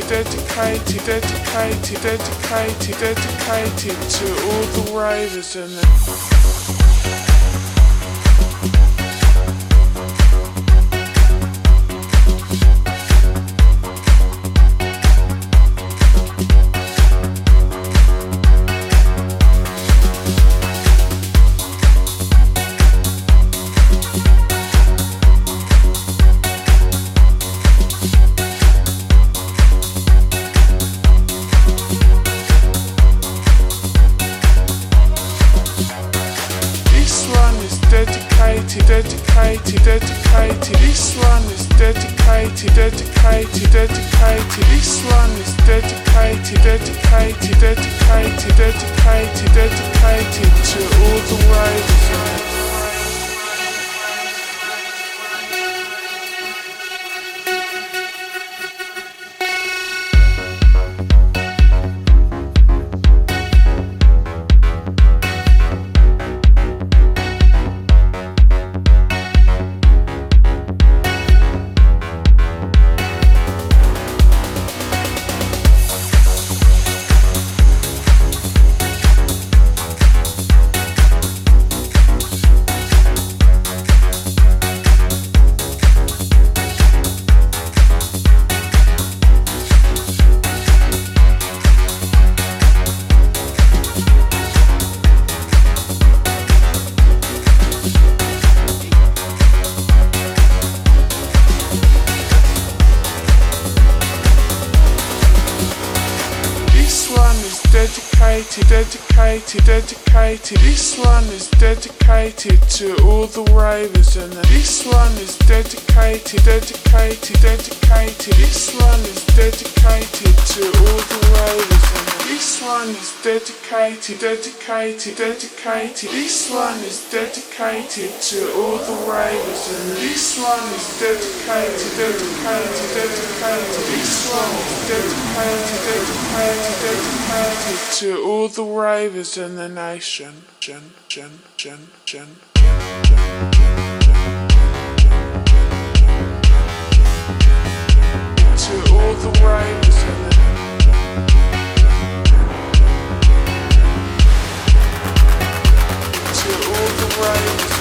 Dedicated, dedicated, dedicated, dedicated, to all the ravers and the dedicated. This one is dedicated to all the ravers, and this one is dedicated, dedicated, dedicated. This one is dedicated to all the ravers, and this one is dedicated, dedicated, dedicated. This one is dedicated to all the ravers, and this one is dedicated, dedicated, dedicated. This one is dedicated, dedicated, dedicated to all the ravers in the nation. Gen, gen, gen, gen, gen, gen, gen, to all the ravers in the to all the ravers